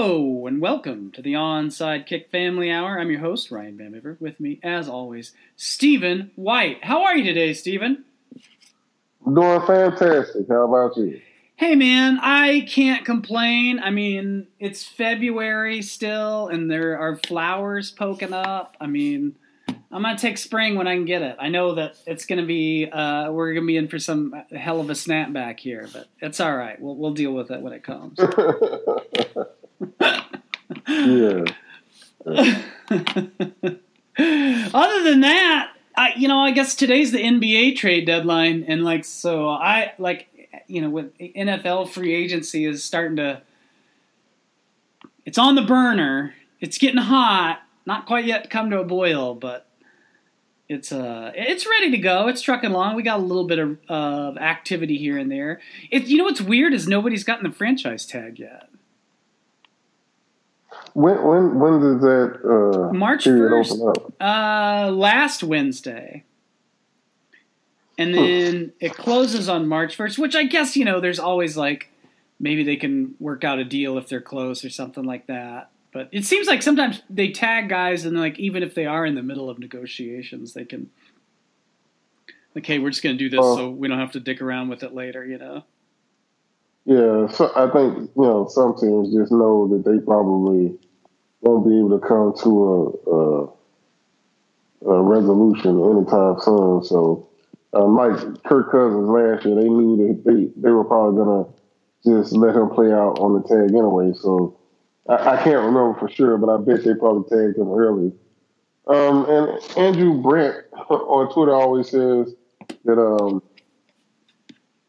Hello and welcome to the Onside Kick Family Hour. I'm your host, Ryan Van. With me, as always, Stephen White. How are you today, Stephen? Doing fantastic. How about you? Hey man, I can't complain. I mean, it's February still, and there are flowers poking up. I mean, I'm gonna take spring when I can get it. I know that it's gonna be uh, we're gonna be in for some hell of a snapback here, but it's all right. We'll we'll deal with it when it comes. yeah. Other than that, I you know I guess today's the NBA trade deadline, and like so I like you know with NFL free agency is starting to it's on the burner. It's getting hot. Not quite yet come to a boil, but it's uh it's ready to go. It's trucking along. We got a little bit of, of activity here and there. It, you know what's weird is nobody's gotten the franchise tag yet. When when when does that uh, March first, uh, last Wednesday, and then it closes on March first. Which I guess you know, there's always like maybe they can work out a deal if they're close or something like that. But it seems like sometimes they tag guys, and like even if they are in the middle of negotiations, they can like, hey, we're just gonna do this Oh. so we don't have to dick around with it later. You know? Yeah, so I think you know some teams just know that they probably won't be able to come to a, a, a resolution anytime soon. So, uh, like Kirk Cousins last year, they knew that they they were probably gonna just let him play out on the tag anyway. So, I, I can't remember for sure, but I bet they probably tagged him early. Um, and Andrew Brandt on Twitter always says that um,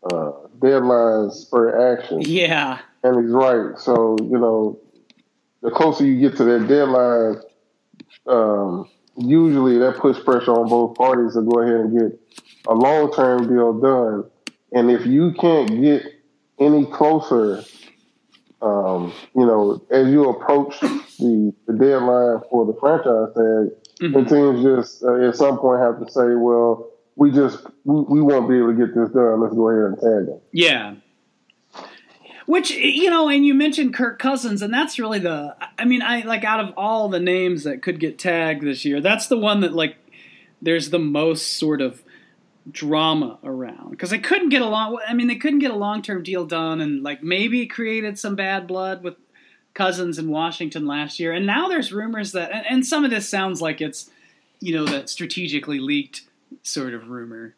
uh, deadlines spur action. Yeah. And he's right. So, you know, the closer you get to that deadline, um, usually that puts pressure on both parties to go ahead and get a long term deal done. And if you can't get any closer, um, you know, as you approach the, the deadline for the franchise tag, the Mhm. teams just uh, at some point have to say, well, we just we, we won't be able to get this done. Let's go ahead and tag them. Yeah. Which you know, and you mentioned Kirk Cousins, and that's really the. I mean, I like out of all the names that could get tagged this year, that's the one that like there's the most sort of drama around because they couldn't get a long. I mean, they couldn't get a long term deal done, and like maybe created some bad blood with Cousins in Washington last year, and now there's rumors that, and, and some of this sounds like it's you know that strategically leaked sort of rumor.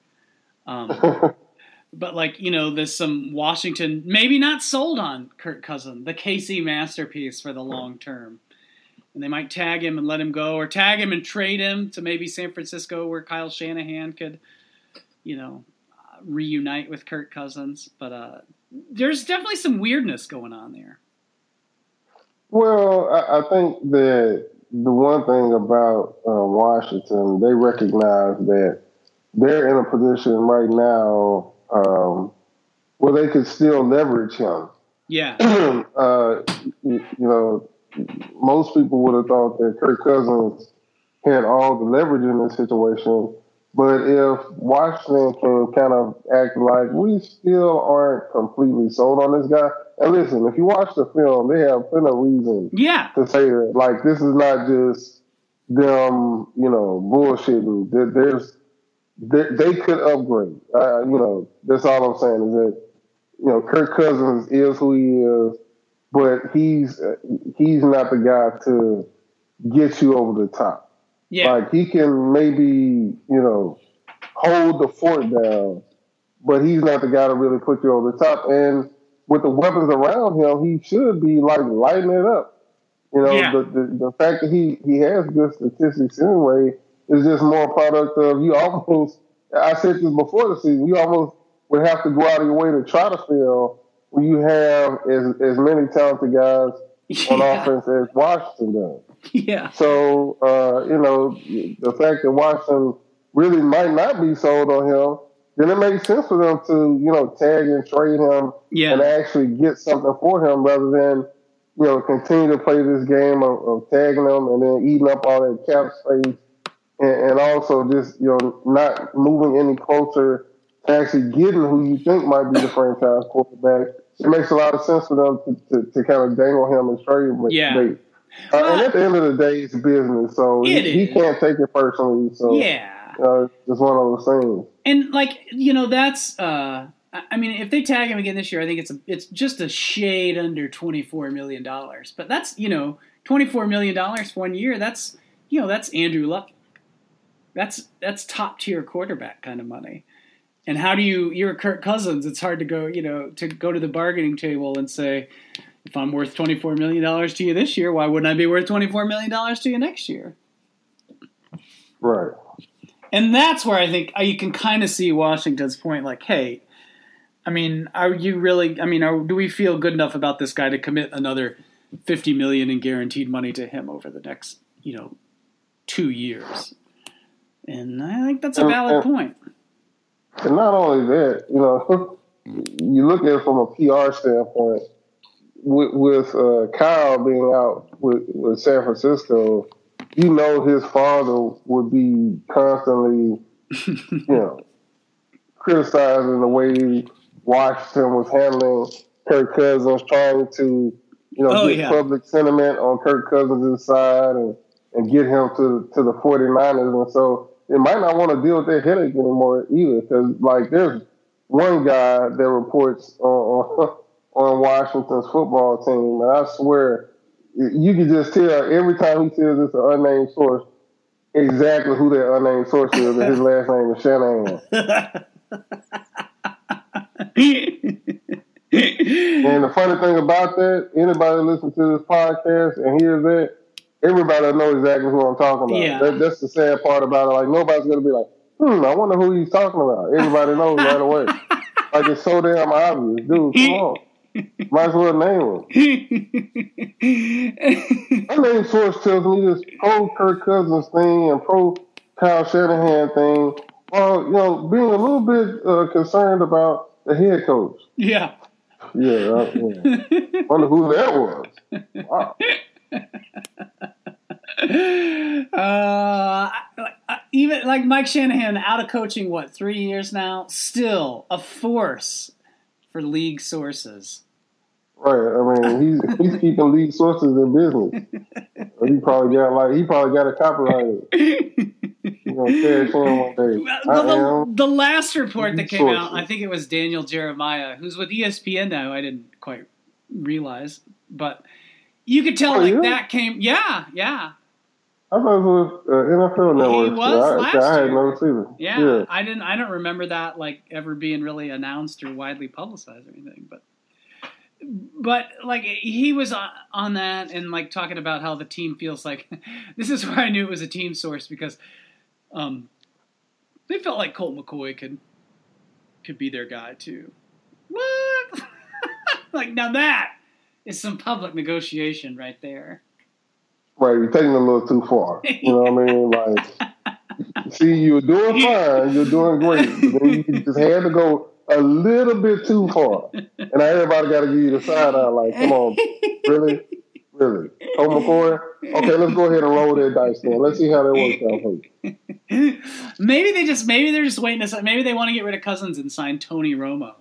Um, but like you know, there's some Washington maybe not sold on Kirk Cousin, the KC masterpiece for the long term, and they might tag him and let him go, or tag him and trade him to maybe San Francisco, where Kyle Shanahan could, you know, reunite with Kirk Cousins. But uh, there's definitely some weirdness going on there. Well, I, I think that the one thing about uh, Washington, they recognize that they're in a position right now um, where they could still leverage him. Yeah, uh, you, you know, most people would have thought that Kirk Cousins had all the leverage in this situation. But if Washington can kind of act like we still aren't completely sold on this guy, and listen, if you watch the film, they have plenty of reason yeah, to say that. Like this is not just them, you know, bullshitting. There- There's they, they could upgrade. Uh, you know, that's all I'm saying is that you know Kirk Cousins is who he is, but he's he's not the guy to get you over the top. yeah, Like he can maybe you know hold the fort down, but he's not the guy to really put you over the top. And with the weapons around him, he should be like lighting it up. You know, Yeah. the, the the fact that he he has good statistics anyway is just more a product of you almost. I said this before the season. You almost would have to go out of your way to try to fill when you have as as many talented guys on offense as Washington does. yeah, So, uh, you know, the fact that Washington really might not be sold on him, then it makes sense for them to, you know, tag and trade him yeah. and actually get something for him rather than, you know, continue to play this game of, of tagging him and then eating up all that cap space and, and also just, you know, not moving any closer to actually getting who you think might be the franchise quarterback it makes a lot of sense for them to, to, to kind of dangle him and trade with Yeah. Uh, Well, and at the end of the day, it's business, so he, he can't take it personally. So Yeah. uh, it's just one of those things. And like you know, that's uh, I mean, if they tag him again this year, I think it's a, it's just a shade under twenty four million dollars. But that's you know, twenty four million dollars for one year. That's you know, that's Andrew Luck. That's that's top tier quarterback kind of money. And how do you? You're Kirk Cousins. It's hard to go, you know, to go to the bargaining table and say, if I'm worth twenty four million dollars to you this year, why wouldn't I be worth twenty four million dollars to you next year? Right. And that's where I think uh, you can kind of see Washington's point. Like, hey, I mean, are you really? I mean, are, do we feel good enough about this guy to commit another fifty million in guaranteed money to him over the next, you know, two years? And I think that's a And- valid and- point. And not only that, you know, you look at it from a PR standpoint. With, with uh, Kyle being out with, with San Francisco, you know his father would be constantly, you know, criticizing the way Washington was handling Kirk Cousins, trying to, you know, Oh, get yeah. public sentiment on Kirk Cousins' side and, and get him to to the 49ers. And so they might not want to deal with that headache anymore either, because like there's one guy that reports on, on on Washington's football team, and I swear you can just tell every time he says it's an unnamed source exactly who that unnamed source is, and his last name is Shanahan. And the funny thing about that, anybody that listens to this podcast and hears that, everybody will know exactly who I'm talking about. Yeah. That, that's the sad part about it. Like nobody's gonna be like, hmm, I wonder who he's talking about. Everybody knows right away. Like it's so damn obvious, dude. Come on, might as well name him. My name source tells me this pro Kirk Cousins thing and pro Kyle Shanahan thing. Well, you know, being a little bit uh, concerned about the head coach. yeah. Yeah, uh, yeah. wonder who that was. Wow. uh, even like Mike Shanahan, out of coaching, what three years now? Still a force for league sources. Right. I mean, he's he's keeping league sources in business. He probably got like he probably got a copyright. He's gonna cash one day. The, the- the last report that came out. I think it was Daniel Jeremiah, who's with ESPN now. I didn't quite realize, but you could tell Oh, like yeah? that came. Yeah, yeah, I thought it was uh, NFL Network. He was I, last I had year. never seen it. yeah. Yeah. I didn't. I don't remember that like ever being really announced or widely publicized or anything, but. But like he was on, on that and like talking about how the team feels like this is where I knew it was a team source because um, they felt like Colt McCoy could could be their guy too. What? like now that is some public negotiation right there. Right. You're taking it a little too far. You know what I mean? Like, see, you're doing fine. You're doing great. But then you just had to go a little bit too far. And now everybody got to give you the side eye. Like, come on, really, really. Oh McCoy. Okay, let's go ahead and roll that dice then. Let's see how that works out for you. maybe they just maybe they're just waiting to maybe they want to get rid of Cousins and sign Tony Romo.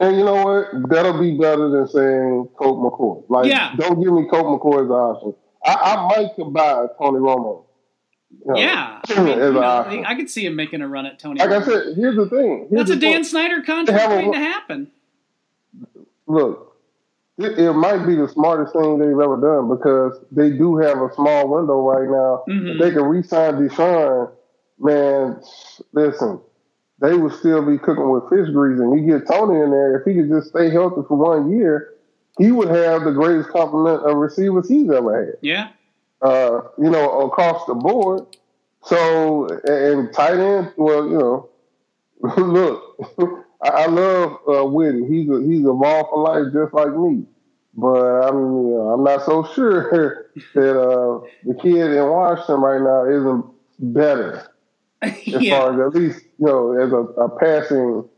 And you know what? That'll be better than saying Colt McCoy. Like, Yeah. don't give me Colt McCoy as an option. I, I might could buy Tony Romo. You know, Yeah, I, mean, an you know. I could see him making a run at Tony. Like I Romo. said, here's the thing. Here's that's a Dan thing. Snyder contract waiting to happen. Look, it, it might be the smartest thing they've ever done because they do have a small window right now. Mhm. If they can re-sign DeSean, man, listen, they would still be cooking with fish grease. And you get Tony in there, if he could just stay healthy for one year, he would have the greatest complement of receivers he's ever had. Yeah, Uh, you know, across the board. So, and tight end, well, you know, look, I, love uh, Whitty. He's a, he's evolved for life just like me. But I'm you know, I'm not so sure that uh, the kid in Washington right now isn't better as yeah. far as at least you know as a, a passing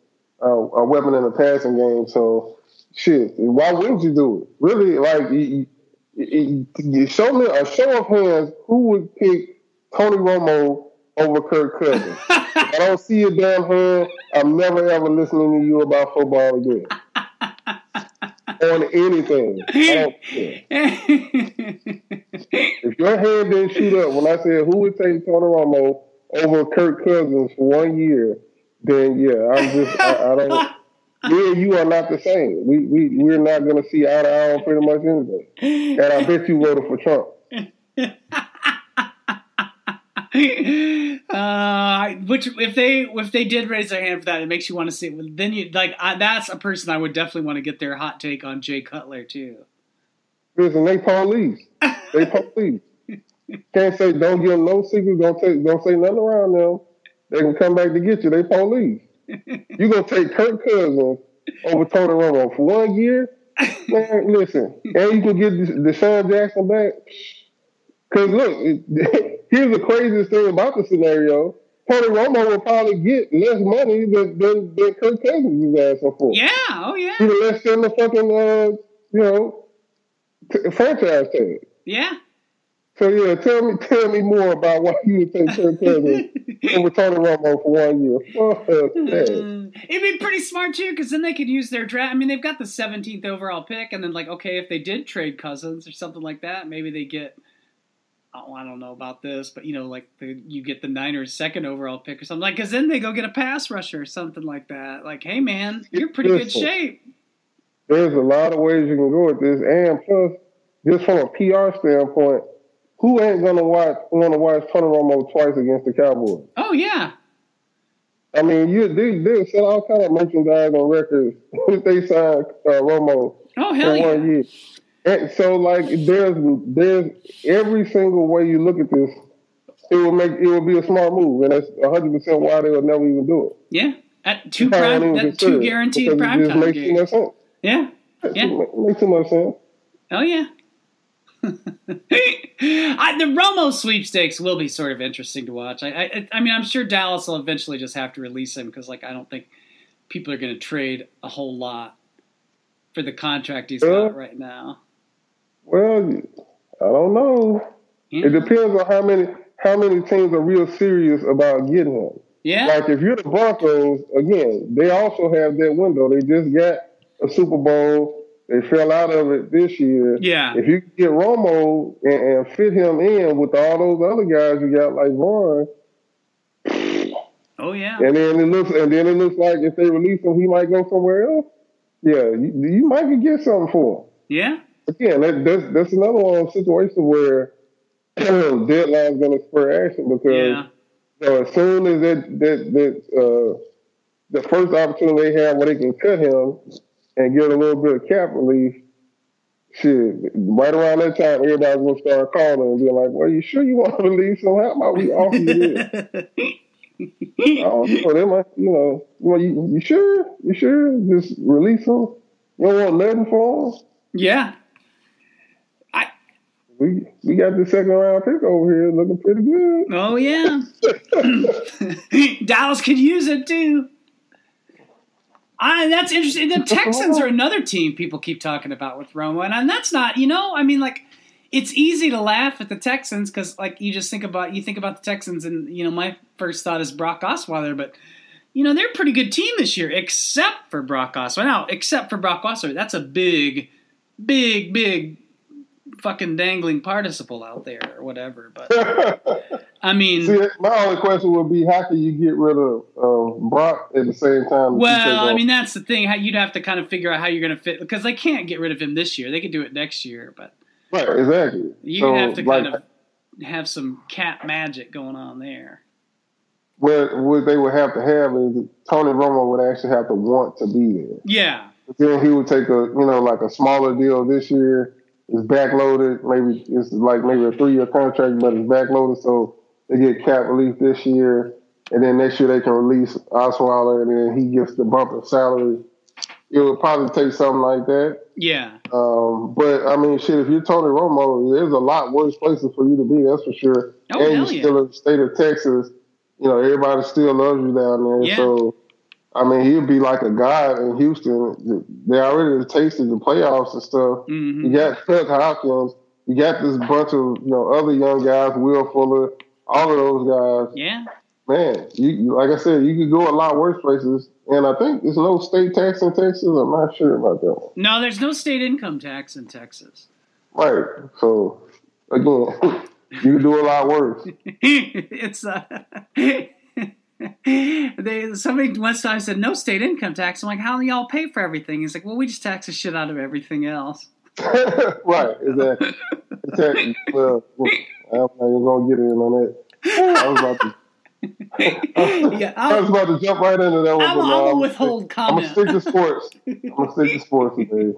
uh, a weapon in the passing game. So shit, why wouldn't you do it? Really, like you, you, you show me a show of hands who would pick Tony Romo over Kirk Cousins. I don't see your damn hand, I'm never ever listening to you about football again. on anything. if your hand didn't shoot up when I said who would take Tony Romo over Kirk Cousins for one year, then yeah, I'm just I, I don't. Me and you are not the same. We we we're not going to see eye to eye on pretty much anything. And I bet you voted for Trump. uh, which if they if they did raise their hand for that, it makes you want to see. Then you like I, that's a person I would definitely want to get their hot take on Jay Cutler too. Listen, they police. They police. Can't say don't give them no secrets. Don't take don't say nothing around them. They can come back to get you. They police. you gonna take Kirk Cousins over Tony Romo for one year? Man, listen, and you can get DeSean Jackson back. Because look, here's the craziest thing about the scenario. Tony Romo will probably get less money than, than, than Kirk Cousins is asking for. Yeah, oh yeah. Less than the fucking, uh, you know, t- franchise tag. Yeah. So yeah, tell me, tell me more about why you would take Kirk Cousins over Tony Romo for one year. Oh, mm-hmm. It'd be pretty smart too, because then they could use their draft. I mean, they've got the 17th overall pick, and then like, okay, if they did trade Cousins or something like that, maybe they get oh, I don't know about this, but you know, like the, you get the Niners second overall pick or something like, because then they go get a pass rusher or something like that. Like, hey man, you're pretty good shape. There's a lot of ways you can go with this, and plus, just from a PR standpoint, who ain't gonna watch want to watch Tony Romo twice against the Cowboys? Oh yeah. I mean, you they they sell all kind of merchandise on records if they sign uh, Romo oh, hell for yeah. one year. And so like there's there's every single way you look at this, it will make it will be a smart move, and that's hundred percent why they would never even do it. Yeah, at two prime, that two guaranteed prime time makes games. Too much sense. Yeah, yeah, makes too much sense. Oh yeah. I, the Romo sweepstakes will be sort of interesting to watch. I, I, I mean, I'm sure Dallas will eventually just have to release him because, like, I don't think people are going to trade a whole lot for the contract he's uh, got right now. Well, I don't know. Yeah. It depends on how many how many teams are real serious about getting him. Yeah. Like if you're the Broncos, again, they also have that window. They just got a Super Bowl. They fell out of it this year. Yeah. If you get Romo and, and fit him in with all those other guys you got like Von. Oh yeah. And then it looks and then it looks like if they release him, he might go somewhere else. Yeah, you, you might could get something for him. Yeah again, that, that's that's another one situation where deadline's going to spur action because yeah. you know, as soon as that that that uh, the first opportunity they have where they can cut him and get a little bit of cap relief, shit, right around that time, everybody's gonna start calling and be like, "Well, you sure you want to release him? How about we offer you this?" I don't know. They might, you know, well, you, you sure? You sure? Just release him. You don't want nothing for. Yeah, we we got the second round pick over here looking pretty good. Oh yeah, Dallas could use it too. I that's interesting. The Texans are another team people keep talking about with Romo, and, and that's not you know I mean like it's easy to laugh at the Texans because like you just think about you think about the Texans and you know my first thought is Brock Osweiler, but you know they're a pretty good team this year except for Brock Osweiler. Now except for Brock Osweiler, that's a big, big, big fucking dangling participle out there or whatever. But I mean, See, my only question would be, how can you get rid of uh, Brock at the same time? Well, I mean, that's the thing. You'd have to kind of figure out how you're going to fit because they can't get rid of him this year. They could do it next year, but right, exactly. You so, have to kind of have some cap magic going on there. Well, what they would have to have is Tony Romo would actually have to want to be there. Yeah. then he would take a you know like a smaller deal this year it's backloaded. Maybe it's like maybe a three year contract, but it's backloaded, so they get cap relief this year, and then next year they can release Osweiler, and then he gets the bump in salary. It would probably take something like that. Yeah. Um, but I mean, shit, if you're Tony Romo, there's a lot worse places for you to be. That's for sure. Oh, and you're yeah. still in the state of Texas. You know, everybody still loves you down there. Yeah. So I mean, he'd be like a god in Houston. They already tasted the playoffs and stuff. Mm-hmm. You got Nuk Hopkins. You got this bunch of you know other young guys, Will Fuller, all of those guys. Yeah. man, you, you like I said, you could go a lot worse places, and I think there's no state tax in Texas. I'm not sure about that one. No, there's no state income tax in Texas. Right. So again, you can do a lot worse. it's uh, they somebody once time said no state income tax. I'm like, how do y'all pay for everything? He's like, well, we just tax the shit out of everything else. right. Exactly. exactly. Well, I'm not even gonna get in on that. I was about to. yeah, I was about to jump right into that one. I'm, I'm I'm withhold stick, I'm gonna stick to sports. I'm gonna stick to sports today.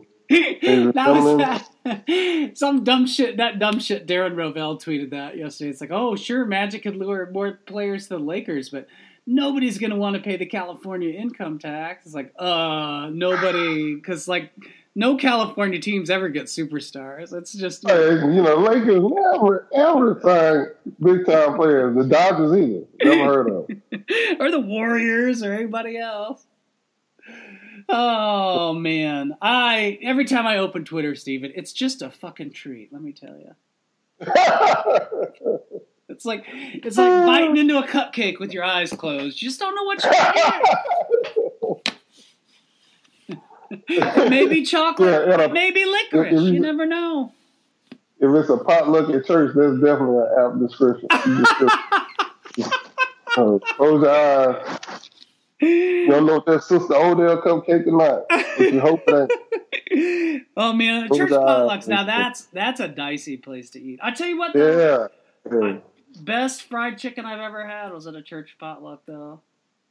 that was some dumb shit. That dumb shit. Darren Rovell tweeted that yesterday. It's like, oh, sure, Magic could lure more players to the Lakers, but nobody's going to want to pay the California income tax. It's like, uh, nobody, because like no California teams ever get superstars. It's just Hey, you know, Lakers never ever sign big time players. The Dodgers either. Never heard of. or the Warriors or anybody else. Oh man, I every time I open Twitter, Steven, it's just a fucking treat. Let me tell you. It's like it's like biting into a cupcake with your eyes closed. You just don't know what you're getting. maybe chocolate, Yeah, yeah. maybe licorice. You never know. if it's a potluck at church, that's definitely an apt description. Uh, close your eyes. You don't know if that's Sister Odell cupcake or not. But you hope that oh man, church potlucks. Now that's that's a dicey place to eat. I tell you what, though, yeah. yeah. Best fried chicken I've ever had was at a church potluck, though.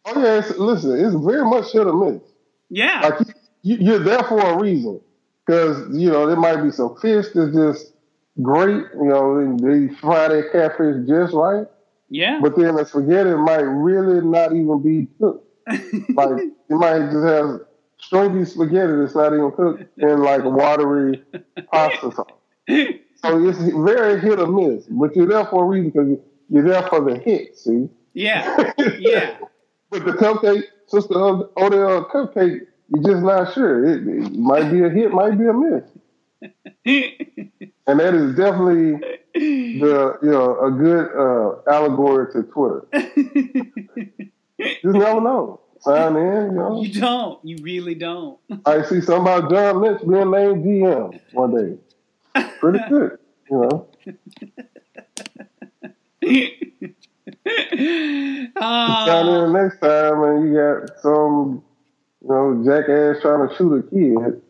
Oh yeah, it's, listen, it's very much hit or miss. Yeah, Like you, you're there for a reason, because you know there might be some fish that's just great. You know, they, they fry their catfish just right, yeah. but then the spaghetti might really not even be cooked. Like you might just have stringy spaghetti that's not even cooked in like watery pasta sauce. So it's very hit or miss, but you're there for a reason because you're there for the hit. See. yeah, yeah. But the cupcake, Sister Od- Odell cupcake, you're just not sure. It, it might be a hit, might be a miss. And that is definitely the you know a good uh, allegory to Twitter. Just never know. Sign in, you know. you don't. You really don't. I see somebody about John Lynch being named GM one day. Pretty good, you know. Uh, in next time, and you got some you know jackass trying to shoot a kid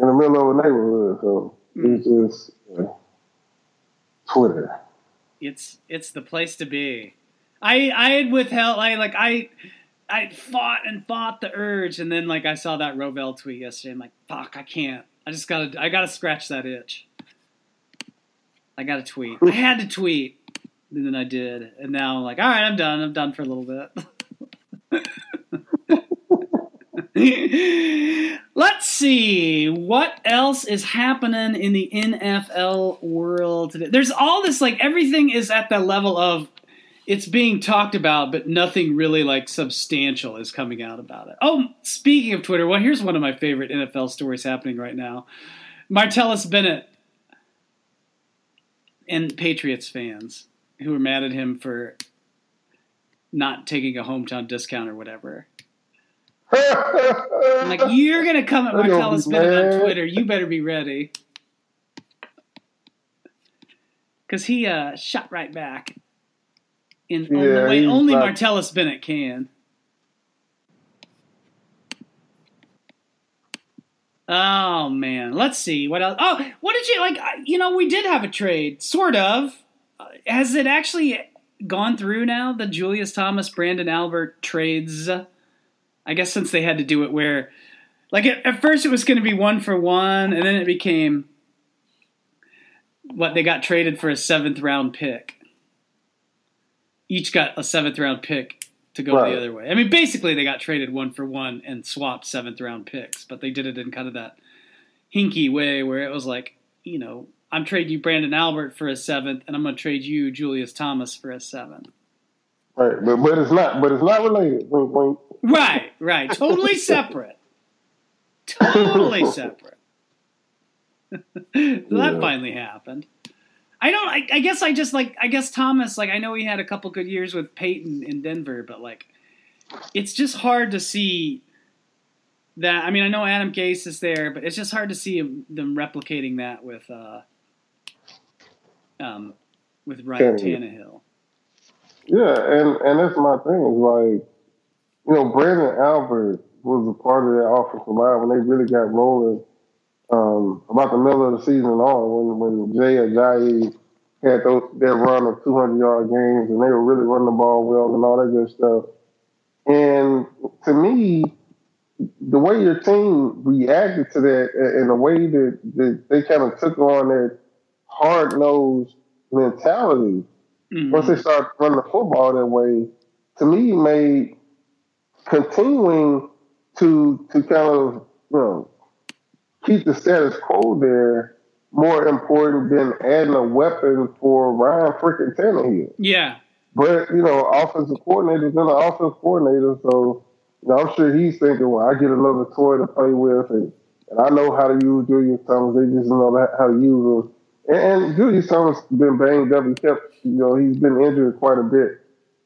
in the middle of a neighborhood. So it's just uh, Twitter. it's it's the place to be. I I had withheld. I like I I fought and fought the urge, and then like I saw that Rovell tweet yesterday. I'm like, fuck, I can't. I just gotta I gotta scratch that itch. I gotta tweet. I had to tweet, and then I did, and now I'm like, all right, I'm done. I'm done for a little bit. Let's see what else is happening in the NFL world today. There's all this like everything is at the level of it's being talked about, but nothing really like substantial is coming out about it. Oh, speaking of Twitter, well, here's one of my favorite NFL stories happening right now. Martellus Bennett and Patriots fans who were mad at him for not taking a hometown discount or whatever. I'm like, you're gonna come at Martellus Bennett on. Twitter. You better be ready. Cause he uh, shot right back in on the way only like- Martellus Bennett can. Oh man, let's see what else. Oh, what did you like? You know, we did have a trade, sort of. Uh, Has it actually gone through now? The Julius Thomas, Branden Albert trades. I guess since they had to do it where, like at, at first it was going to be one for one, and then it became what they got traded for a seventh round pick. Each got a seventh round pick to go Right. the other way. I mean, basically they got traded one for one and swapped seventh round picks, but they did it in kind of that hinky way where it was like, you know, I'm trading you Branden Albert for a seventh, and I'm going to trade you Julius Thomas for a seventh. right, but but it's not but it's not related. Right, right. Totally separate. Totally separate. so that finally happened. I don't. I, I, guess I just like. I guess Thomas. Like I know he had a couple good years with Peyton in Denver, but like, it's just hard to see that. I mean, I know Adam Gase is there, but it's just hard to see him, them replicating that with uh, um, with Ryan Tannehill. Yeah, and and that's my thing. Is like, you know, Branden Albert was a part of that offensive line when they really got rolling um, about the middle of the season on when when Jay Ajayi had those, that run of 200 yard games and they were really running the ball well and all that good stuff. And to me, the way your team reacted to that and the way that, that they kind of took on that hard nosed mentality mm-hmm. once they started running the football that way, to me made continuing to to kind of you know keep the status quo there more important than adding a weapon for Ryan freaking Tannehill. Yeah. But, you know, offensive coordinator's been an offensive coordinator, so you know, I'm sure he's thinking, well, I get another toy to play with, and, and I know how to use Julius Thomas. They just know how to use him. And, and Julius Thomas been banged up. He kept, you know, he's been injured quite a bit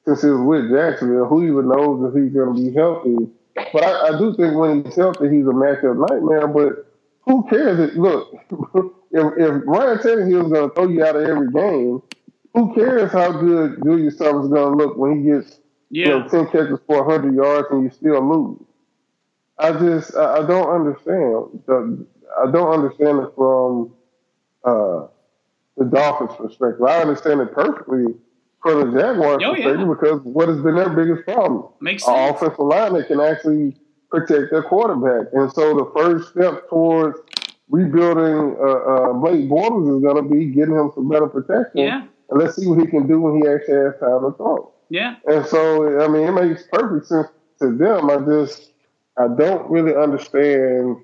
since he was with Jacksonville. Who even knows if he's going to be healthy? But I, I do think when he's healthy, he's a matchup nightmare. But who cares? It, look, if, if Ryan Tannehill is going to throw you out of every game, who cares how good Julius Thomas is going to look when he gets yeah. you know, 10 catches for 100 yards and you still lose? I just, I, I don't understand. The, I don't understand it from uh, the Dolphins' perspective. I understand it perfectly from the Jaguars' oh, perspective yeah. because what has been their biggest problem? Makes sense. An offensive line that can actually protect their quarterback. And so the first step towards rebuilding uh, uh, Blake Bortles is going to be getting him some better protection. Yeah. And let's see what he can do when he actually has time to throw. Yeah. And so, I mean, it makes perfect sense to them. I just, I don't really understand.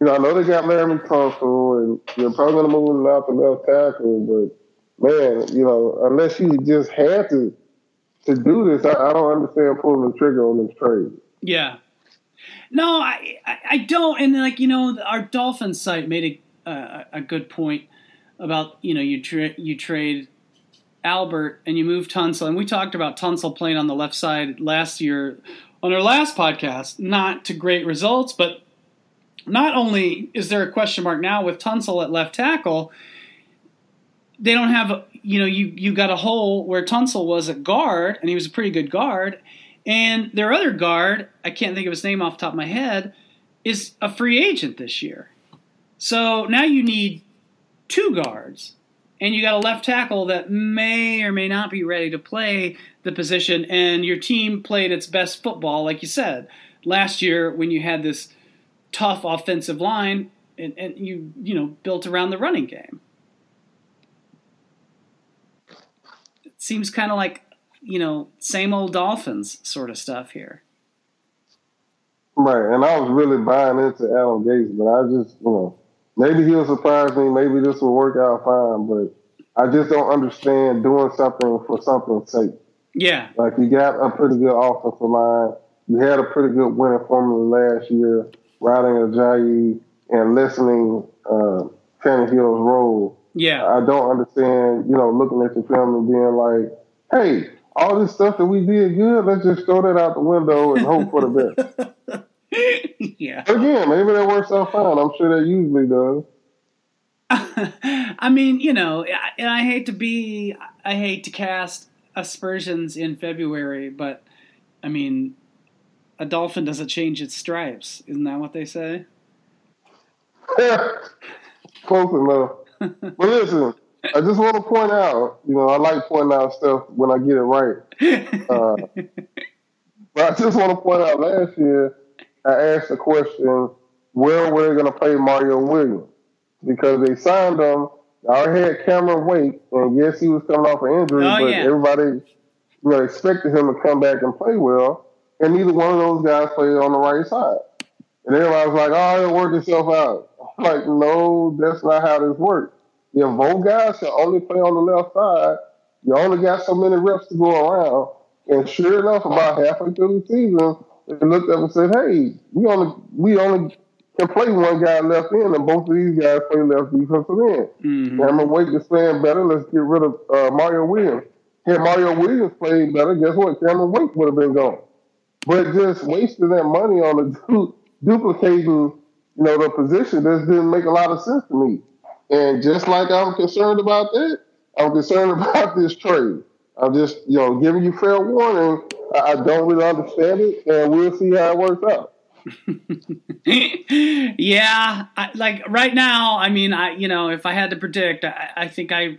You know, I know they got Laremy Tunsil, and you're probably going to move him out to left tackle, but man, you know, unless you just had to to do this, I, I don't understand pulling the trigger on this trade. Yeah, no, I, I don't. And like you know, our Dolphin site made a a, a good point about you know you tra- you trade Albert and you move Tunsil, and we talked about Tunsil playing on the left side last year on our last podcast. Not to great results, but not only is there a question mark now with Tunsil at left tackle, they don't have you know you you got a hole where Tunsil was at guard, and he was a pretty good guard, and their other guard, I can't think of his name off the top of my head, is a free agent this year. So now you need two guards, and you got a left tackle that may or may not be ready to play the position, and your team played its best football, like you said. Last year, when you had this tough offensive line, and, and you you know built around the running game. It seems kind of like you know, same old Dolphins sort of stuff here. Right, and I was really buying into Adam Gase, but I just, you know, maybe he'll surprise me. Maybe this will work out fine, but I just don't understand doing something for something's sake. Yeah, like you got a pretty good offensive line. You had a pretty good winning formula last year, riding Ajayi and listening uh, Tannehill's role. Yeah, I don't understand. You know, looking at your film and being like, "Hey, all this stuff that we did good, let's just throw that out the window and hope for the best. yeah. Again, maybe that works out fine. I'm sure that usually does. I mean, you know, and I hate to be, I hate to cast aspersions in February, but I mean, a dolphin doesn't change its stripes. Isn't that what they say? Close enough. but listen, I just want to point out, you know, I like pointing out stuff when I get it right. Uh, but I just want to point out last year, I asked the question, where were they going to play Mario Williams? Because they signed him. I already had Cameron Wake, and yes, he was coming off an injury, oh, but yeah. everybody you know, expected him to come back and play well, and neither one of those guys played on the right side. And everybody was like, oh, it'll work itself out. I'm like, no, that's not how this works. If both guys can only play on the left side, you only got so many reps to go around. And sure enough, about halfway through the season, they looked up and said, "Hey, we only we only can play one guy left in, and both of these guys play left defensive end. Mm-hmm. Cameron Wake is playing better. Let's get rid of uh, Mario Williams. Had Mario Williams played better, guess what? Cameron Wake would have been gone. But just wasting that money on the du- duplicating, you know, the position just didn't make a lot of sense to me. And just like I'm concerned about that, I'm concerned about this trade. I'm just, you know, giving you fair warning. I don't really understand it, and we'll see how it works out. yeah, I, like right now, I mean, I you know, if I had to predict, I, I think I,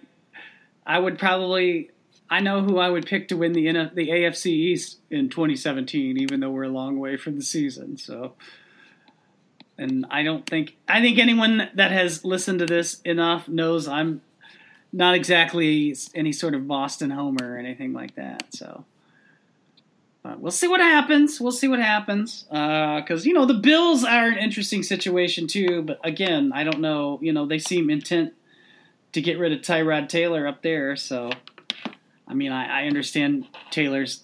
I would probably, I know who I would pick to win the the AFC East in 2017, even though we're a long way from the season. So, and I don't think I think anyone that has listened to this enough knows I'm not exactly any sort of Boston homer or anything like that. So we'll see what happens. We'll see what happens. Because, uh, you know, the Bills are an interesting situation, too. But again, I don't know. You know, they seem intent to get rid of Tyrod Taylor up there. So, I mean, I, I understand Taylor's,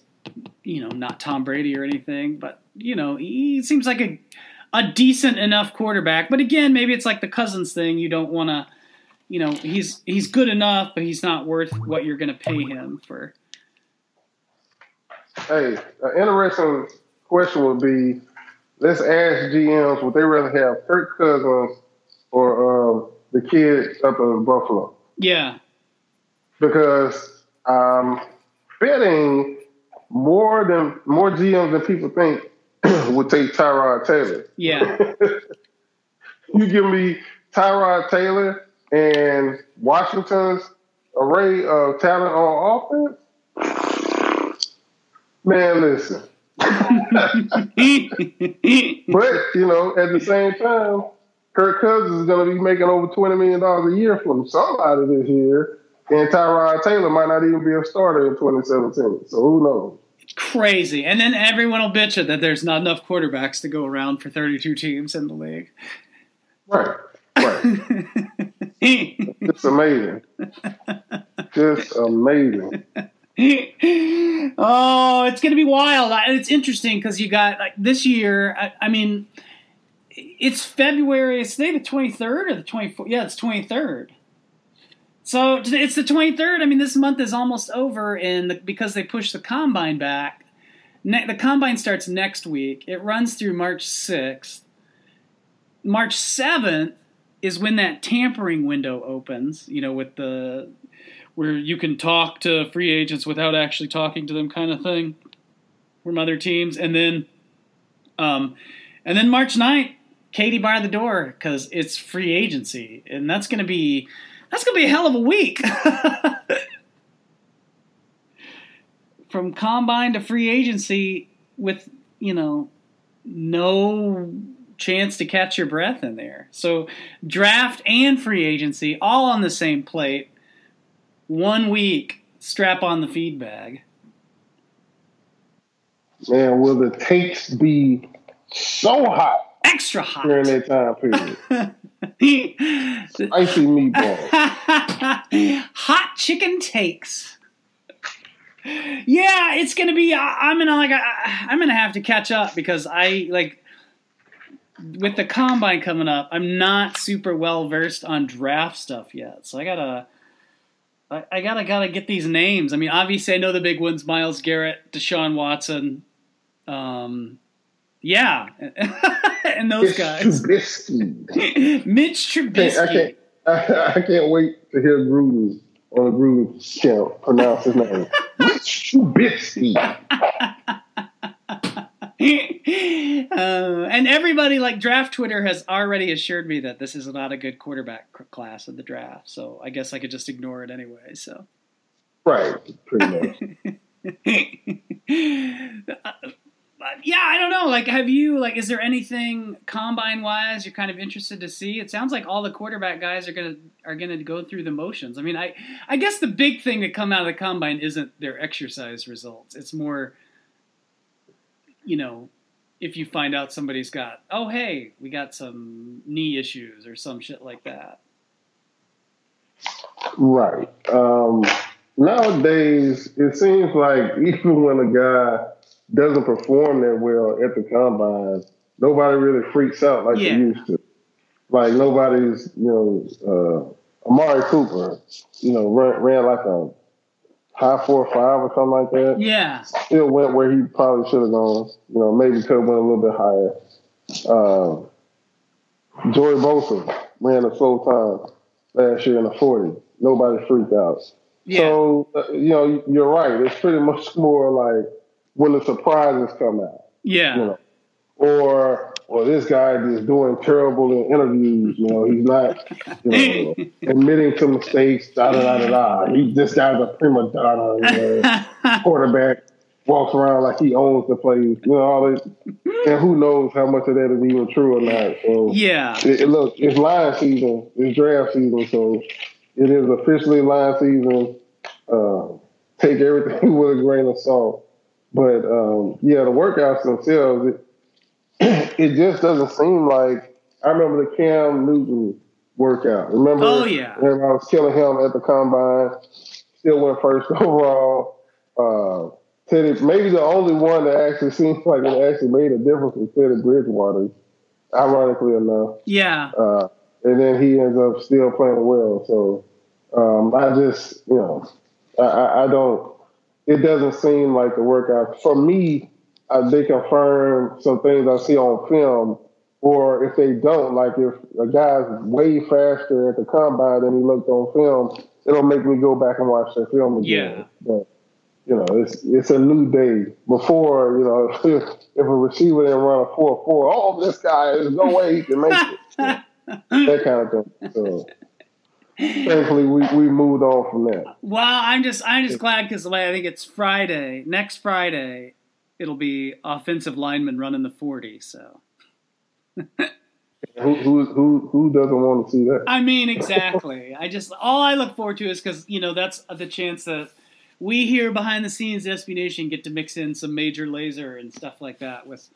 you know, not Tom Brady or anything. But, you know, he seems like a, a decent enough quarterback. But again, maybe it's like the Cousins thing. You don't want to you know he's he's good enough, but he's not worth what you're going to pay him for. Hey, an interesting question would be: Let's ask GMs would they rather have Kirk Cousins or um, the kid up in Buffalo? Yeah, because I'm betting more than more GMs than people think would take Tyrod Taylor. Yeah, you give me Tyrod Taylor and Washington's array of talent on offense, man, listen. but, you know, at the same time, Kirk Cousins is going to be making over $20 million a year from somebody this year, and Tyrod Taylor might not even be a starter in 2017. So who knows? Crazy. And then everyone will bitch it that there's not enough quarterbacks to go around for 32 teams in the league. Right. Right. it's amazing. Just amazing. oh, it's going to be wild. It's interesting because you got like this year. I, I, mean, it's February. It's today the twenty third or the twenty fourth. Yeah, it's twenty third. So it's the twenty third. I mean, this month is almost over, and because they pushed the combine back, ne- the combine starts next week. It runs through March sixth. March seventh is when that tampering window opens, you know, with the where you can talk to free agents without actually talking to them kind of thing from other teams. And then um and then March 9th, Katie bar the door because it's free agency. And that's gonna be that's gonna be a hell of a week. From combine to free agency with, you know, no chance to catch your breath in there. So draft and free agency all on the same plate. One week, strap on the feed bag. Man, will the takes be so hot? Extra hot during that time period. Spicy meatballs. hot chicken takes. Yeah, it's gonna be. I'm gonna like. I, I'm gonna have to catch up because I like with the combine coming up, I'm not super well versed on draft stuff yet, so I gotta. I, I gotta gotta get these names. I mean, obviously, I know the big ones: Myles Garrett, Deshaun Watson, um, yeah, and those it's guys. Trubisky. Mitch Trubisky. I can't, I, I can't wait to hear Gruden on the Gruden channel pronounce his name. Mitch Trubisky. uh, and everybody like draft Twitter has already assured me that this is not a good quarterback class of the draft. So I guess I could just ignore it anyway. So right, pretty much. Yeah, I don't know. Like, have you like? Is there anything combine wise you're kind of interested to see? It sounds like all the quarterback guys are gonna are gonna go through the motions. I mean, I I guess the big thing to come out of the combine isn't their exercise results. It's more you know, if you find out somebody's got, oh, hey, we got some knee issues or some shit like that. Right. Um, nowadays, it seems like even when a guy doesn't perform that well at the combine, nobody really freaks out like Yeah. they used to. Like nobody's, you know, uh, Amari Cooper, you know, ran, ran like a high four or five or something like that. Yeah. Still went where he probably should have gone. You know, maybe could have went a little bit higher. Uh, Joey Bosa ran a slow time last year in the 40. Nobody freaked out. Yeah. So, uh, you know, you're right. It's pretty much more like when the surprises come out, yeah. you know, or, or this guy is doing terrible in interviews. You know, he's not, you know, admitting to mistakes, da da da da da. He, this guy's a prima donna, you know, quarterback, walks around like he owns the place, you know, all this. And who knows how much of that is even true or not. So, yeah. it, it- look, it's line season, it's draft season, so it is officially line season. Uh, take everything with a grain of salt. But um, yeah, the workouts themselves, it, it just doesn't seem like. I remember the Cam Newton workout. Remember? Oh, yeah. When I was killing him at the combine, still went first overall. Uh, Teddy, maybe the only one that actually seems like it actually made a difference was Teddy Bridgewater. Ironically enough. Yeah. Uh, and then he ends up still playing well. So um, I just, you know, I, I, I don't. It doesn't seem like the workout for me. Uh, they confirm some things I see on film, or if they don't, like if a guy's way faster at the combine than he looked on film, it'll make me go back and watch that film again. Yeah. But you know, it's it's a new day. Before, you know, if, if a receiver didn't run a four four, oh, this guy, there's no way he can make it. that kind of thing. So thankfully, we, we moved on from that. Well, I'm just I'm just glad because I think it's Friday, next Friday, it'll be offensive lineman running the forty. So Who who who, who doesn't want to see that? I mean, exactly. I just all I look forward to is because you know that's the chance that we here behind the scenes, SB Nation, get to mix in some major laser and stuff like that with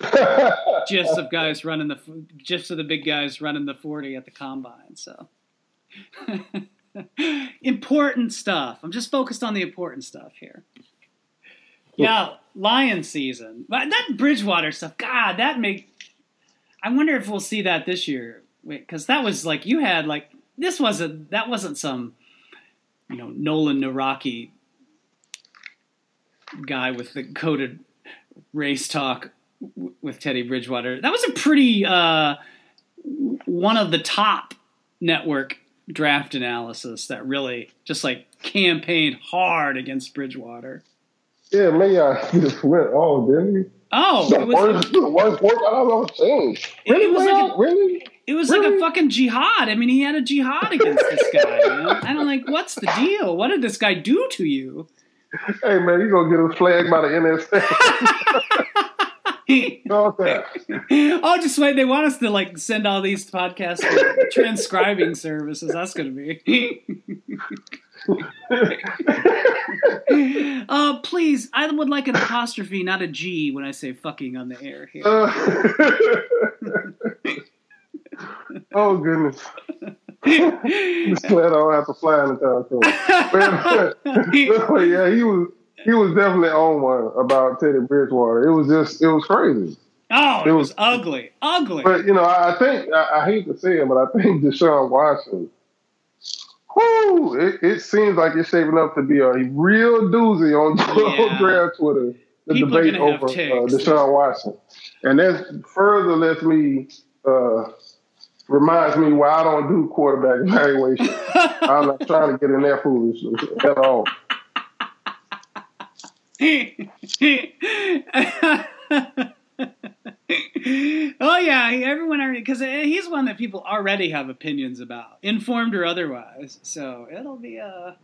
gifs of guys running the gifs of the big guys running the forty at the combine. So important stuff. I'm just focused on the important stuff here. Yeah, lion season. But that Bridgewater stuff, God, that make. I wonder if we'll see that this year. Because that was like you had like this wasn't that wasn't some you know Nolan Nawrocki guy with the coded race talk w- with Teddy Bridgewater. That was a pretty uh, one of the top network draft analysis that really just like campaigned hard against Bridgewater. Yeah, I just went. Oh, didn't he? Oh, The it was worst, the worst workout I've ever seen. Really, it was man? like a- really? it was like a fucking jihad. I mean, he had a jihad against this guy. You know? And I'm like, what's the deal? What did this guy do to you? Hey, man, you gonna get a flag by the NSA? That? oh, just wait. They want us to like send all these podcasts to transcribing services. That's going to be. uh, please, I would like an apostrophe, not a G, when I say fucking on the air here. Uh, oh goodness! Just glad I don't have to fly in the But, yeah, he was he was definitely on one about Teddy Bridgewater. It was just it was crazy. oh, it it was was- ugly, ugly. But you know, I think I, I hate to say it, but I think Deshaun Watson. Whoo! It, it seems like it's shaping up to be a real doozy on, Yeah. on draft Twitter. The People debate over uh. Deshaun Watson, and that further lets me uh, reminds me why I don't do quarterback evaluation. I'm not trying to get in that foolishness at all. oh yeah, everyone already because he's one that people already have opinions about, informed or otherwise. So it'll be a.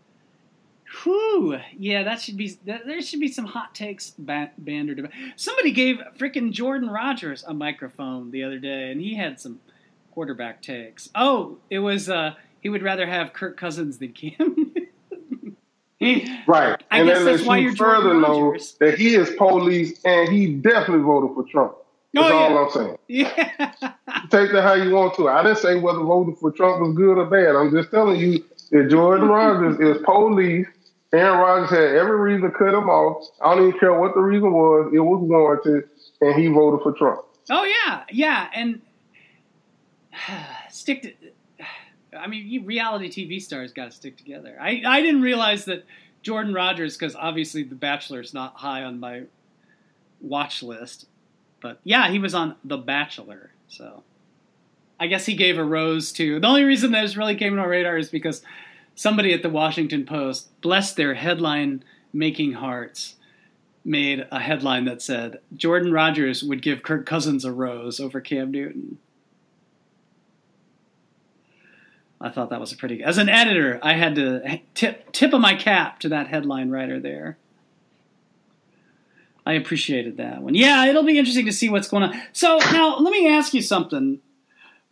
Whew, yeah, that should be. There should be some hot takes ba- bantered about. Somebody gave freaking Jordan Rodgers a microphone the other day, and he had some quarterback takes. Oh, it was. uh He would rather have Kirk Cousins than Cam. Right. I and guess that's why you further know that he is police and he definitely voted for Trump. That's Oh, all yeah. I'm saying. yeah. Take that how you want to. I didn't say whether voting for Trump was good or bad. I'm just telling you that Jordan Rodgers is police. Aaron Rodgers had every reason to cut him off. I don't even care what the reason was. It was warranted, and he voted for Trump. Oh yeah, yeah, and stick to. I mean, reality TV stars got to stick together. I I didn't realize that Jordan Rodgers, because obviously The Bachelor is not high on my watch list, but yeah, he was on The Bachelor, so I guess he gave a rose to. The only reason that this really came on our radar is because somebody at the Washington Post, bless their headline making hearts, made a headline that said Jordan Rodgers would give Kirk Cousins a rose over Cam Newton. I thought that was a pretty. Good as an editor, I had to tip tip of my cap to that headline writer there. I appreciated that one. Yeah, it'll be interesting to see what's going on. So now let me ask you something.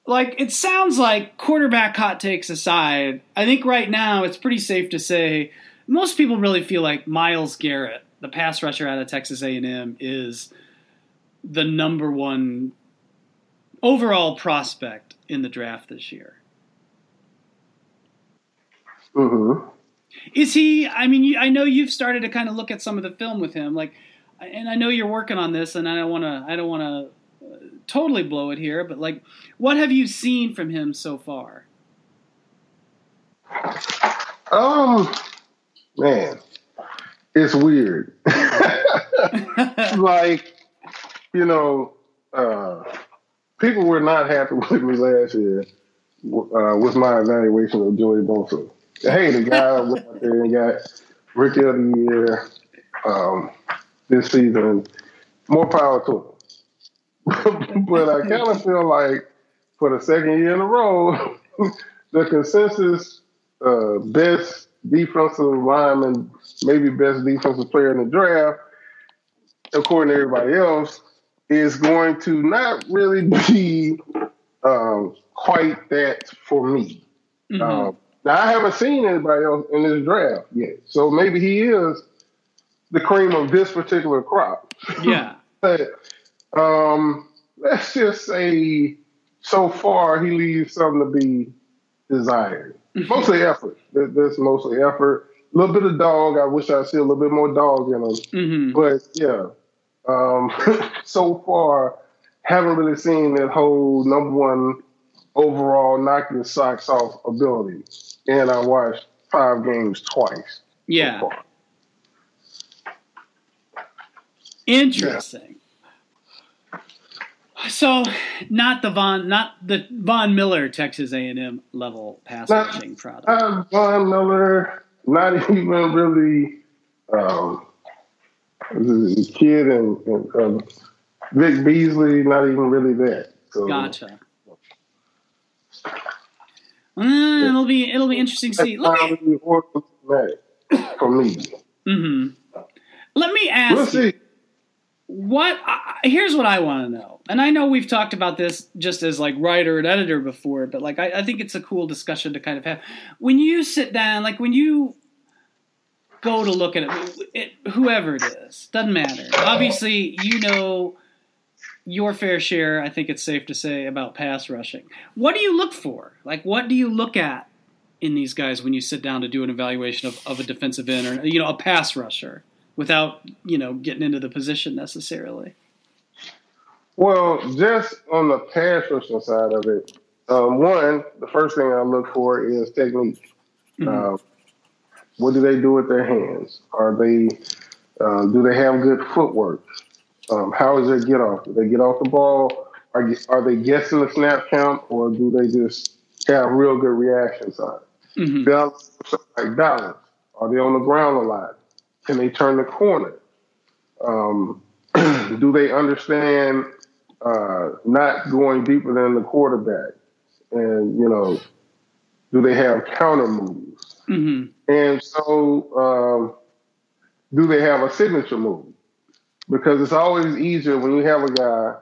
Like it sounds like quarterback hot takes aside, I think right now it's pretty safe to say most people really feel like Myles Garrett, the pass rusher out of Texas A&M, is the number one overall prospect in the draft this year. Mm-hmm. Is he? I mean, I know you've started to kind of look at some of the film with him, like, and I know you're working on this, and I don't want to. I don't want to uh, totally blow it here, but like, what have you seen from him so far? Um, man, it's weird. like, you know, uh, people were not happy with me last year uh, with my evaluation of Joey Bosa hey, the guy went out there and got rookie of the year um, this season. More power to him. but I kind of feel like for the second year in a row, the consensus uh, best defensive lineman, maybe best defensive player in the draft, according to everybody else, is going to not really be um, quite that for me. Mm-hmm. Um, now I haven't seen anybody else in this draft yet, so maybe he is the cream of this particular crop. Yeah. but um, let's just say so far he leaves something to be desired. Mostly effort. That's mostly effort. A little bit of dog. I wish I see a little bit more dog in him. Mm-hmm. But yeah, um, so far haven't really seen that whole number one overall knock your socks off ability and I watched five games twice. Yeah. So Interesting. Yeah. So, not the Von, not the Von Miller Texas A and M level pass rushing product. Not Von Miller, not even really um, the kid and, and um, Vic Beasley. Not even really that. So, gotcha. Uh, it'll be it'll be interesting to see. Let me, for me. Mm-hmm. Let me ask. We'll see. What here's what I want to know, and I know we've talked about this just as like writer and editor before, but like I, I think it's a cool discussion to kind of have. When you sit down, like when you go to look at it, it whoever it is, doesn't matter. Obviously, you know your fair share, I think it's safe to say, about pass rushing. What do you look for? Like, what do you look at in these guys when you sit down to do an evaluation of, of a defensive end or, you know, a pass rusher without, you know, getting into the position necessarily? Well, just on the pass rushing side of it, um, one, the first thing I look for is technique. Mm-hmm. Uh, what do they do with their hands? Are they uh, do they have good footwork? Um, how is their get off? Do they get off the ball? Are, are they guessing the snap count, or do they just have real good reaction time? Mm-hmm. Balance, like balance. Are they on the ground a lot? Can they turn the corner? Um, do they understand uh, not going deeper than the quarterback? And you know, do they have counter moves? Mm-hmm. And so, um, do they have a signature move? Because it's always easier when you have a guy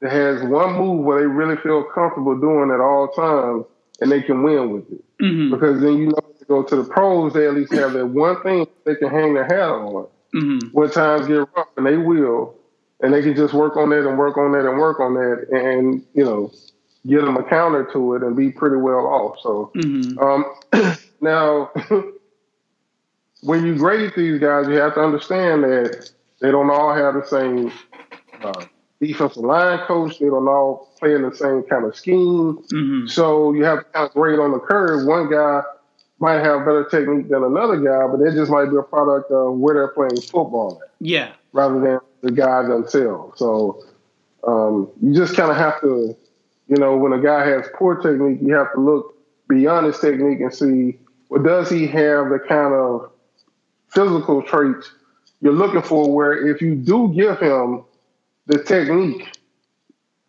that has one move where they really feel comfortable doing at all times and they can win with it. Mm-hmm. Because then you know to go to the pros, they at least have that one thing they can hang their hat on. Mm-hmm. When times get rough, and they will, and they can just work on that and work on that and work on that, and you know, get them a counter to it and be pretty well off. So mm-hmm. um, now, when you grade these guys, you have to understand that they don't all have the same uh, defensive line coach. They don't all play in the same kind of scheme. Mm-hmm. So you have to kind of grade on the curve. One guy might have better technique than another guy, but it just might be a product of where they're playing football. Yeah. Rather than the guys themselves. So um, you just kind of have to, you know, when a guy has poor technique, you have to look beyond his technique and see, well, does he have the kind of physical traits you're looking for where if you do give him the technique,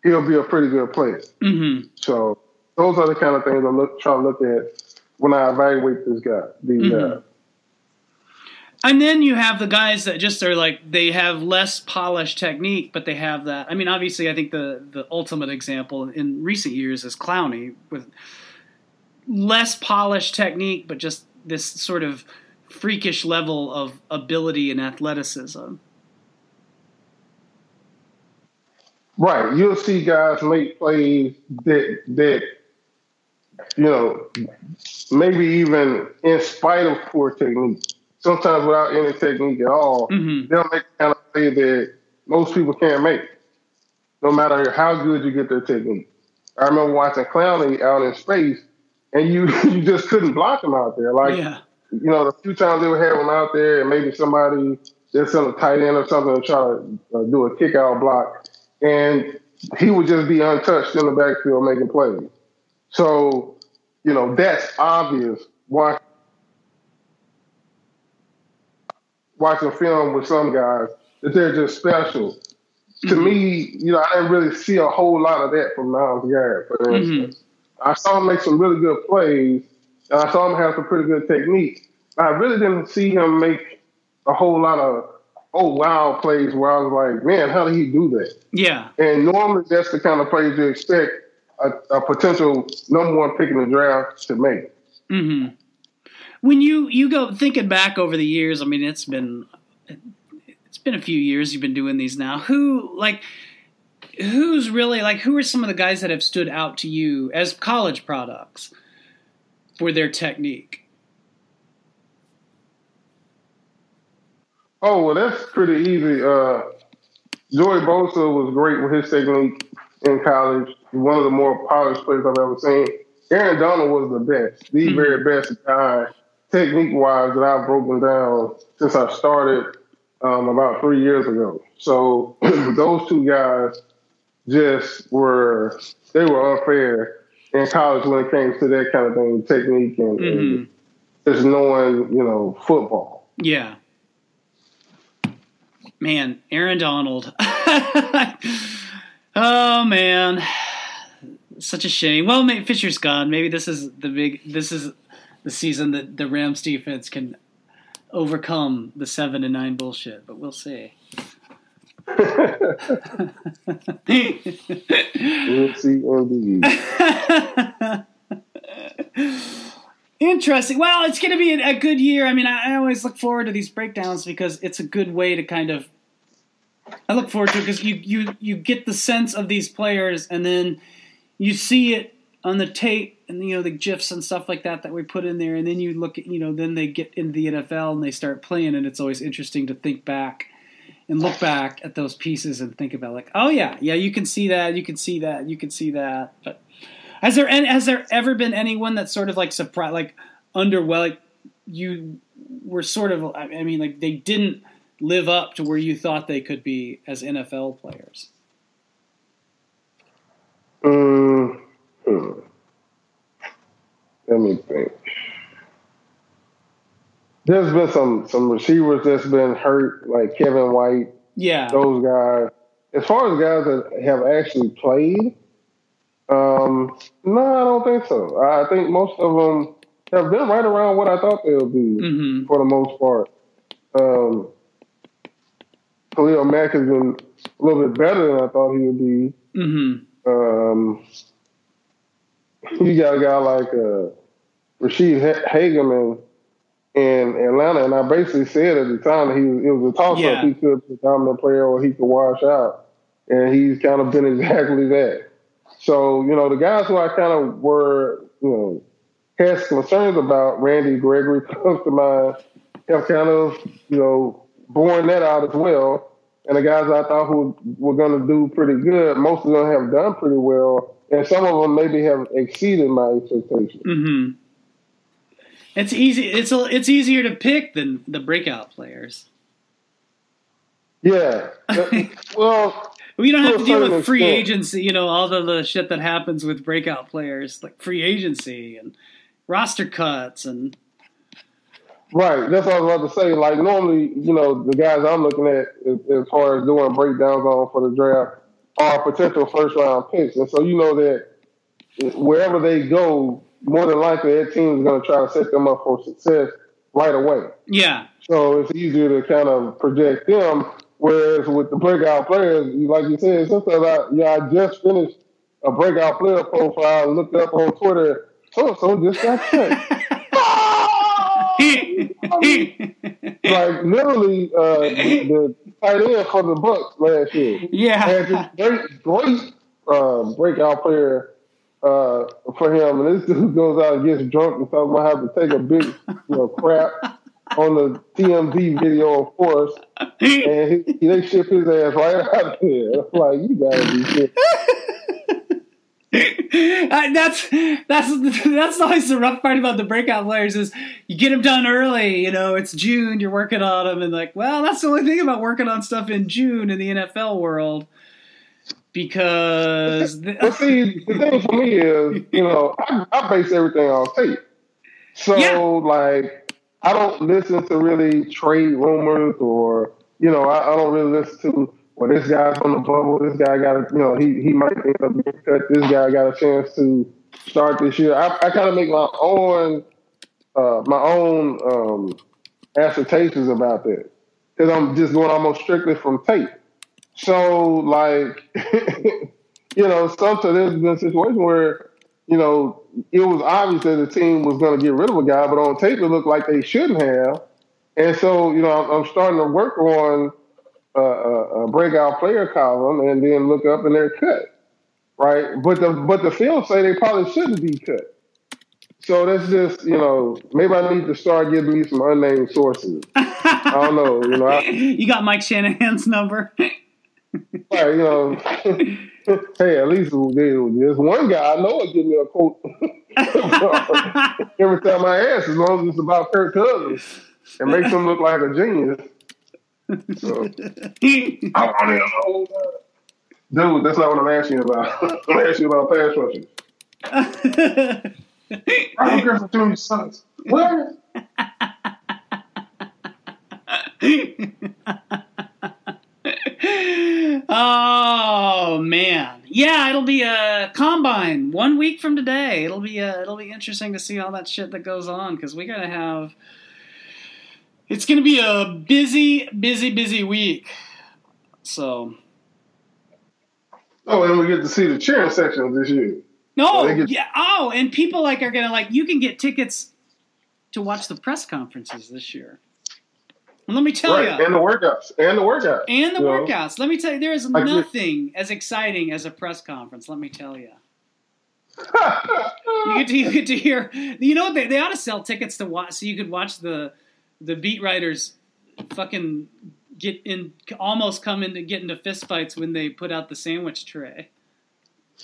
he'll be a pretty good player. Mm-hmm. So those are the kind of things I look try to look at when I evaluate this guy. These mm-hmm. guys. And then you have the guys that just are like they have less polished technique, but they have that. I mean, obviously, I think the the ultimate example in recent years is Clowney with less polished technique, but just this sort of freakish level of ability and athleticism. Right. You'll see guys make plays that that you know maybe even in spite of poor technique, sometimes without any technique at all, mm-hmm. they'll make the kind of play that most people can't make, no matter how good you get their technique. I remember watching Clowney out in space, and you you just couldn't block him out there. Like yeah. You know, the few times they would have him out there, and maybe somebody just on a tight end or something to try to uh, do a kick out block, and he would just be untouched in the backfield making plays. So, you know, that's obvious. Watch, watching film with some guys that they're just special. Mm-hmm. To me, you know, I didn't really see a whole lot of that from Myles Garrett, for instance. Mm-hmm. I saw him make some really good plays, and I saw him have some pretty good technique. I really didn't see him make a whole lot of oh wow plays where I was like, man, how did he do that? Yeah. And normally that's the kind of plays you expect a, a potential number one pick in the draft to make. Mm-hmm. When you you go thinking back over the years, I mean, it's been it's been a few years you've been doing these now. Who like who's really like who are some of the guys that have stood out to you as college products for their technique? Oh well, that's pretty easy. Uh, Joey Bosa was great with his technique in college. One of the more polished players I've ever seen. Aaron Donald was the best, the mm-hmm. very best guy, technique wise, that I've broken down since I started um, about three years ago. So those two guys just were they were unfair in college when it came to that kind of thing, technique and, mm-hmm. and just knowing, you know, football. Yeah man, Aaron Donald. oh man, such a shame. Well, maybe Fisher's gone. Maybe this is the big. This is the season that the Rams defense can overcome the seven and nine bullshit. But we'll see. Indeed. Interesting. Well, it's going to be a, good year. I mean, I, always look forward to these breakdowns because it's a good way to kind of. I look forward to it because you you you get the sense of these players, and then you see it on the tape and you know the gifs and stuff like that that we put in there, and then you look at you know then they get into the NFL and they start playing, and it's always interesting to think back and look back at those pieces and think about like, oh yeah, yeah, you can see that, you can see that, you can see that, but has there any, has there ever been anyone that's sort of like surprised, like underwhelmed? Like you were sort of, I mean, like they didn't live up to where you thought they could be as NFL players. Um, hmm. Let me think. There's been some some receivers that's been hurt, like Kevin White. Yeah, those guys. As far as guys that have actually played, um, no, I don't think so. I think most of them have been right around what I thought they would be mm-hmm. for the most part. Um, Khalil Mack has been a little bit better than I thought he would be. Mm-hmm. Um, you got a guy like uh, Ra'Shede Hageman in Atlanta, and I basically said at the time that he was, it was a toss up. He could be a dominant player or he could wash out, and he's kind of been exactly that. So, you know, the guys who I kind of were, you know, had concerns about, Randy Gregory comes to mind, have kind of, you know, borne that out as well. and the guys I thought who were going to do pretty good, most of them have done pretty well, and some of them maybe have exceeded my expectations. Mm-hmm. It's easy. It's a, it's easier to pick than the breakout players. Yeah. well, we don't have to deal with free extent. agency. You know all the, the shit that happens with breakout players, like free agency and roster cuts and. Right, that's what I was about to say. Like normally, you know, the guys I'm looking at as, far as doing breakdowns on for the draft are potential first round picks, and so you know that wherever they go, more than likely that team is going to try to set them up for success right away. Yeah. So it's easier to kind of project them. Whereas with the breakout players, like you said, sometimes I yeah I just finished a breakout player profile, looked up on Twitter, so so just got cut. like literally uh, the, the tight end for the Bucs last year. Yeah, had this great great um, breakout player uh, for him, and this dude goes out and gets drunk and talks about having to take a big you know crap on the TMZ video, of course, and he, they ship his ass right out there. Like you gotta be shit. that's that's that's always the rough part about the breakout players is you get them done early. You know, it's June, you're working on them, and like, well, that's the only thing about working on stuff in June in the NFL world. Because the, but see, the thing for me is, you know, I, I base everything on tape. So yeah. like, I don't listen to really trade rumors or you know, I, I don't really listen to well, this guy's on the bubble. This guy got, a, you know, he he might end up being cut. This guy got a chance to start this year. I, I kind of make my own uh, my own um, assertions about that because I'm just going almost strictly from tape. So, like, you know, sometimes there's been a situation where, you know, it was obvious that the team was going to get rid of a guy, but on tape it looked like they shouldn't have. And so, you know, I'm, I'm starting to work on a, a, a breakout player column and then look up and they're cut, right? But the but the film say they probably shouldn't be cut. So that's just you know maybe I need to start giving me some unnamed sources. I don't know, you know. I, you got Mike Shanahan's number. right, you know. hey, at least there's one guy I know will give me a quote every time I ask, as long as it's about Kirk Cousins. It makes him look like a genius. So, I want know. Dude, that's not what I'm asking about. I'm asking about pass rushing. Robert Griffin sucks. What? Oh man, yeah, it'll be a combine one week from today. It'll be a, it'll be interesting to see all that shit that goes on because we gotta have it's going to be a busy, busy, busy week. So. Oh, and we get to see the cheering section this year. No, so get- yeah. Oh, and people like are gonna like. You can get tickets to watch the press conferences this year. And let me tell right. you, and the workouts, and the workouts, and the workouts. Know? Let me tell you, there is nothing as exciting as a press conference. Let me tell you. you get to you get to hear. You know what? They, they ought to sell tickets to watch so you could watch the the beat writers fucking get in almost come into get into fistfights when they put out the sandwich tray.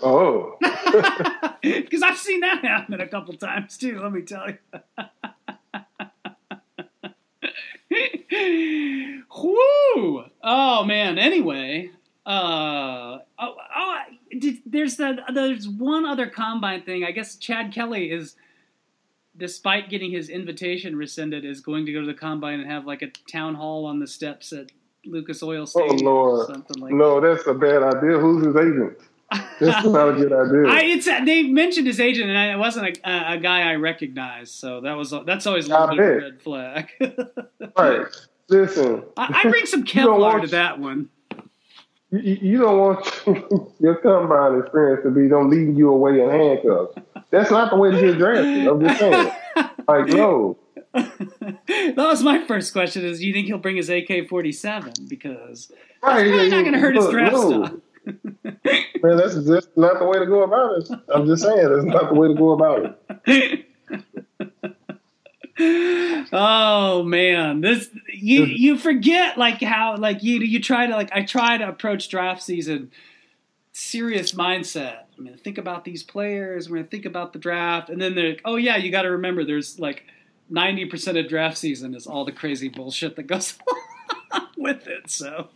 Oh, because I've seen that happen a couple times too. Let me tell you. Whoo! Oh man. Anyway, uh, oh, oh did, there's the there's one other combine thing. I guess Chad Kelly is despite getting his invitation rescinded, is going to go to the combine and have like a town hall on the steps at Lucas Oil Stadium. Oh Lord, something like that. no, that. that's a bad idea. Who's his agent? That's not a good idea. I, it's they mentioned his agent, and it wasn't a, a, guy I recognized, so that was that's always a red flag. right. Listen, I, I bring some Kevlar to that one. You, you don't want your combine experience to be them leading you away in handcuffs. That's not the way to get drafted. I'm just saying. Like, no. that was my first question: Is do you think he'll bring his AK forty seven? Because right, that's probably not going to hurt his draft no. stock. Man, that's just not the way to go about it. I'm just saying, that's not the way to go about it. oh man, this you you forget like how like you you try to like I try to approach draft season serious mindset. I'm gonna think about these players. We're gonna think about the draft, and then they're like, oh yeah, you got to remember there's like ninety percent of draft season is all the crazy bullshit that goes with it. So.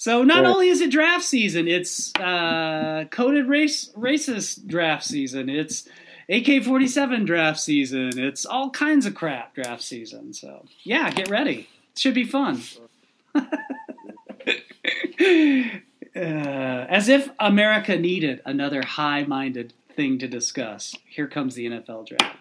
So not yeah. only is it draft season, it's uh, coded race racist draft season. It's AK forty seven draft season. It's all kinds of crap draft season. So yeah, get ready. It should be fun. uh, as if America needed another high minded thing to discuss. Here comes the NFL draft.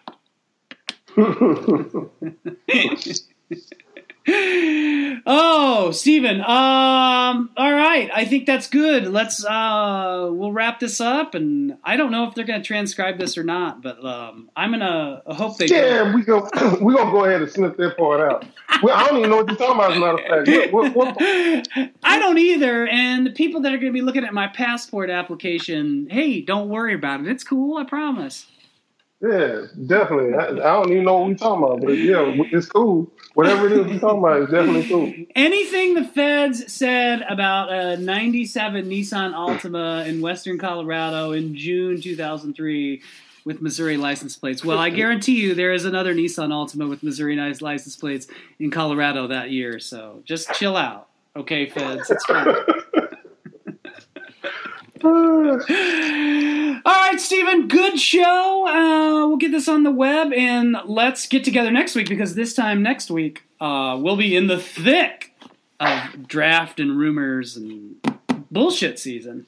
oh, Steven. Um, all right. I think that's good. Let's uh we'll wrap this up and I don't know if they're gonna transcribe this or not, but um I'm gonna hope they Yeah, go. we go we gonna go ahead and snip that part out. well, I don't even know what you're talking about as a matter of fact. What, what, what? I don't either. And the people that are gonna be looking at my passport application, hey, don't worry about it. It's cool, I promise. Yeah, definitely. I, I, don't even know what we're talking about, but yeah, it's cool. Whatever it is we're talking about is definitely cool. Anything the feds said about a 97 Nissan Altima in western Colorado in June 2003 with Missouri license plates. Well, I guarantee you there is another Nissan Altima with Missouri license plates in Colorado that year, so just chill out. Okay, feds. It's fine. All right, Stephen, good show. Uh, we'll get this on the web and let's get together next week because this time next week uh, we'll be in the thick of draft and rumors and bullshit season.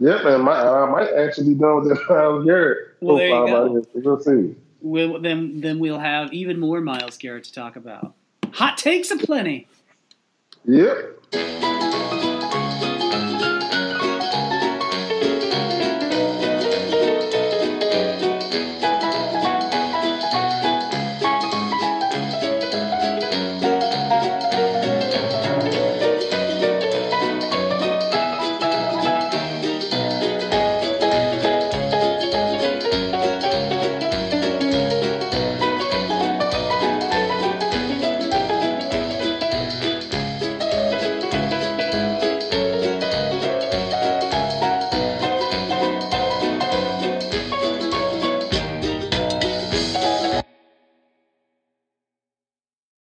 Yep, man, my, I might actually be done with that Myles Garrett well, there you go. We'll see. We'll, then, then we'll have even more Myles Garrett to talk about. Hot takes aplenty. Yep.